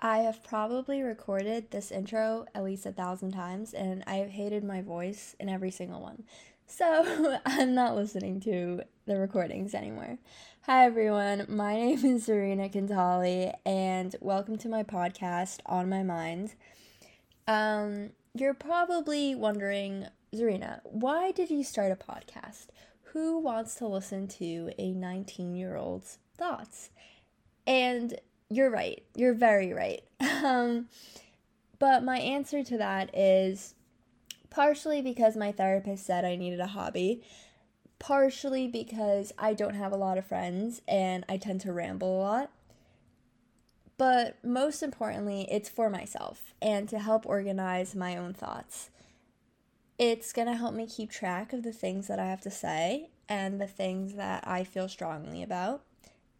I have probably recorded this intro at least a thousand times, and I have hated my voice in every single one. So I'm not listening to the recordings anymore. Hi, everyone. My name is Zarina Cantale, and welcome to my podcast, On My Mind. Um, you're probably wondering, Zarina, why did you start a podcast? Who wants to listen to a 19 year old's thoughts? And you're right. You're very right. Um, but my answer to that is partially because my therapist said I needed a hobby, partially because I don't have a lot of friends and I tend to ramble a lot. But most importantly, it's for myself and to help organize my own thoughts. It's going to help me keep track of the things that I have to say and the things that I feel strongly about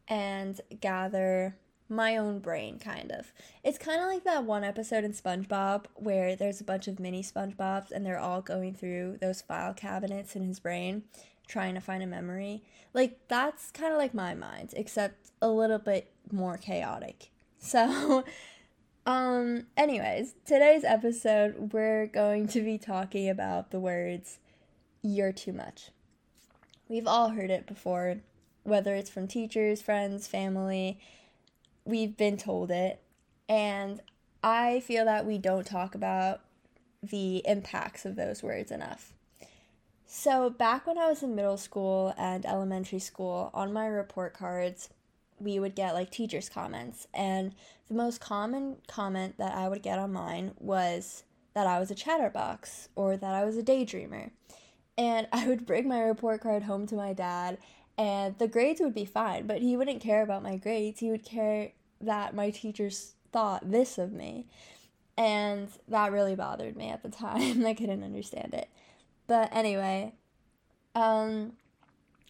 and gather my own brain, kind of. It's kind of like that one episode in SpongeBob where there's a bunch of mini SpongeBobs and they're all going through those file cabinets in his brain trying to find a memory. Like, that's kind of like my mind, except a little bit more chaotic. So, um, anyways, today's episode, we're going to be talking about the words, you're too much. We've all heard it before, whether it's from teachers, friends, family we've been told it, and I feel that we don't talk about the impacts of those words enough. So, back when I was in middle school and elementary school, on my report cards, we would get like teachers' comments. And the most common comment that I would get on mine was that I was a chatterbox or that I was a daydreamer. And I would bring my report card home to my dad, and the grades would be fine, but he wouldn't care about my grades. He would care that my teachers thought this of me. And that really bothered me at the time. I couldn't understand it. But anyway, um,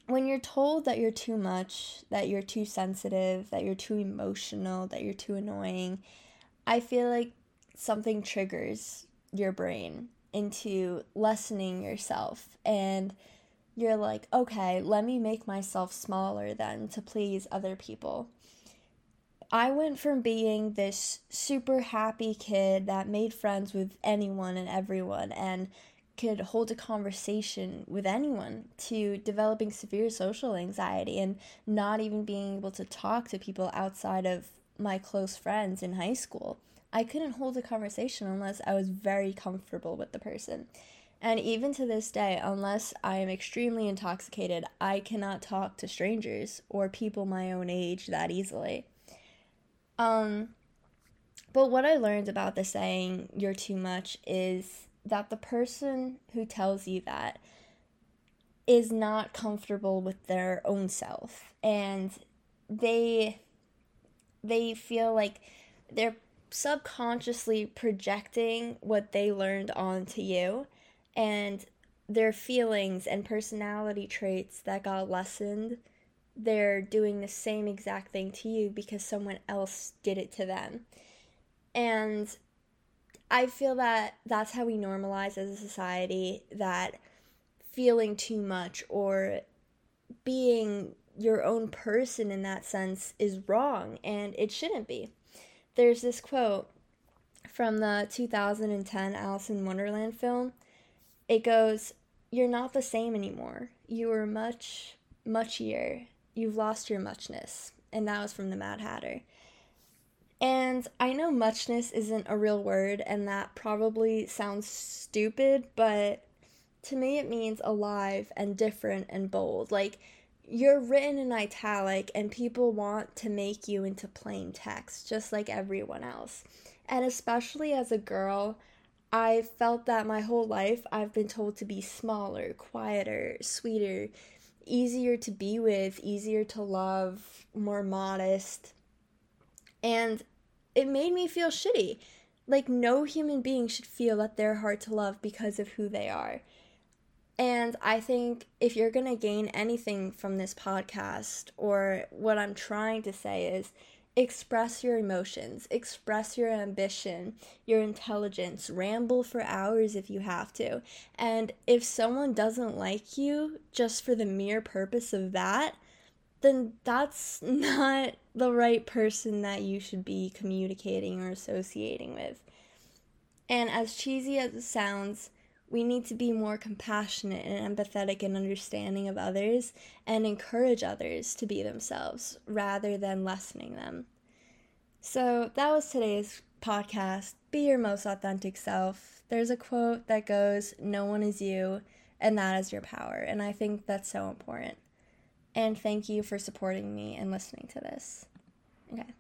when you're told that you're too much, that you're too sensitive, that you're too emotional, that you're too annoying, I feel like something triggers your brain into lessening yourself and you're like, okay, let me make myself smaller then to please other people. I went from being this super happy kid that made friends with anyone and everyone and could hold a conversation with anyone to developing severe social anxiety and not even being able to talk to people outside of my close friends in high school. I couldn't hold a conversation unless I was very comfortable with the person. And even to this day, unless I am extremely intoxicated, I cannot talk to strangers or people my own age that easily. Um, but what I learned about the saying, you're too much, is that the person who tells you that is not comfortable with their own self and they they feel like they're subconsciously projecting what they learned onto you and their feelings and personality traits that got lessened, they're doing the same exact thing to you because someone else did it to them. And I feel that that's how we normalize as a society that feeling too much or being your own person in that sense is wrong and it shouldn't be. There's this quote from the 2010 Alice in Wonderland film it goes, You're not the same anymore. You are much, muchier. You've lost your muchness. And that was from the Mad Hatter. And I know muchness isn't a real word, and that probably sounds stupid, but to me it means alive and different and bold. Like, you're written in italic, and people want to make you into plain text, just like everyone else. And especially as a girl, I felt that my whole life I've been told to be smaller, quieter, sweeter, easier to be with, easier to love, more modest. And it made me feel shitty. Like, no human being should feel that they're hard to love because of who they are. And I think if you're going to gain anything from this podcast, or what I'm trying to say is, express your emotions, express your ambition, your intelligence, ramble for hours if you have to. And if someone doesn't like you just for the mere purpose of that, then that's not the right person that you should be communicating or associating with. And as cheesy as it sounds, we need to be more compassionate and empathetic and understanding of others and encourage others to be themselves rather than lessening them. So that was today's podcast. Be your most authentic self. There's a quote that goes, No one is you, and that is your power. And I think that's so important. And thank you for supporting me and listening to this. Okay.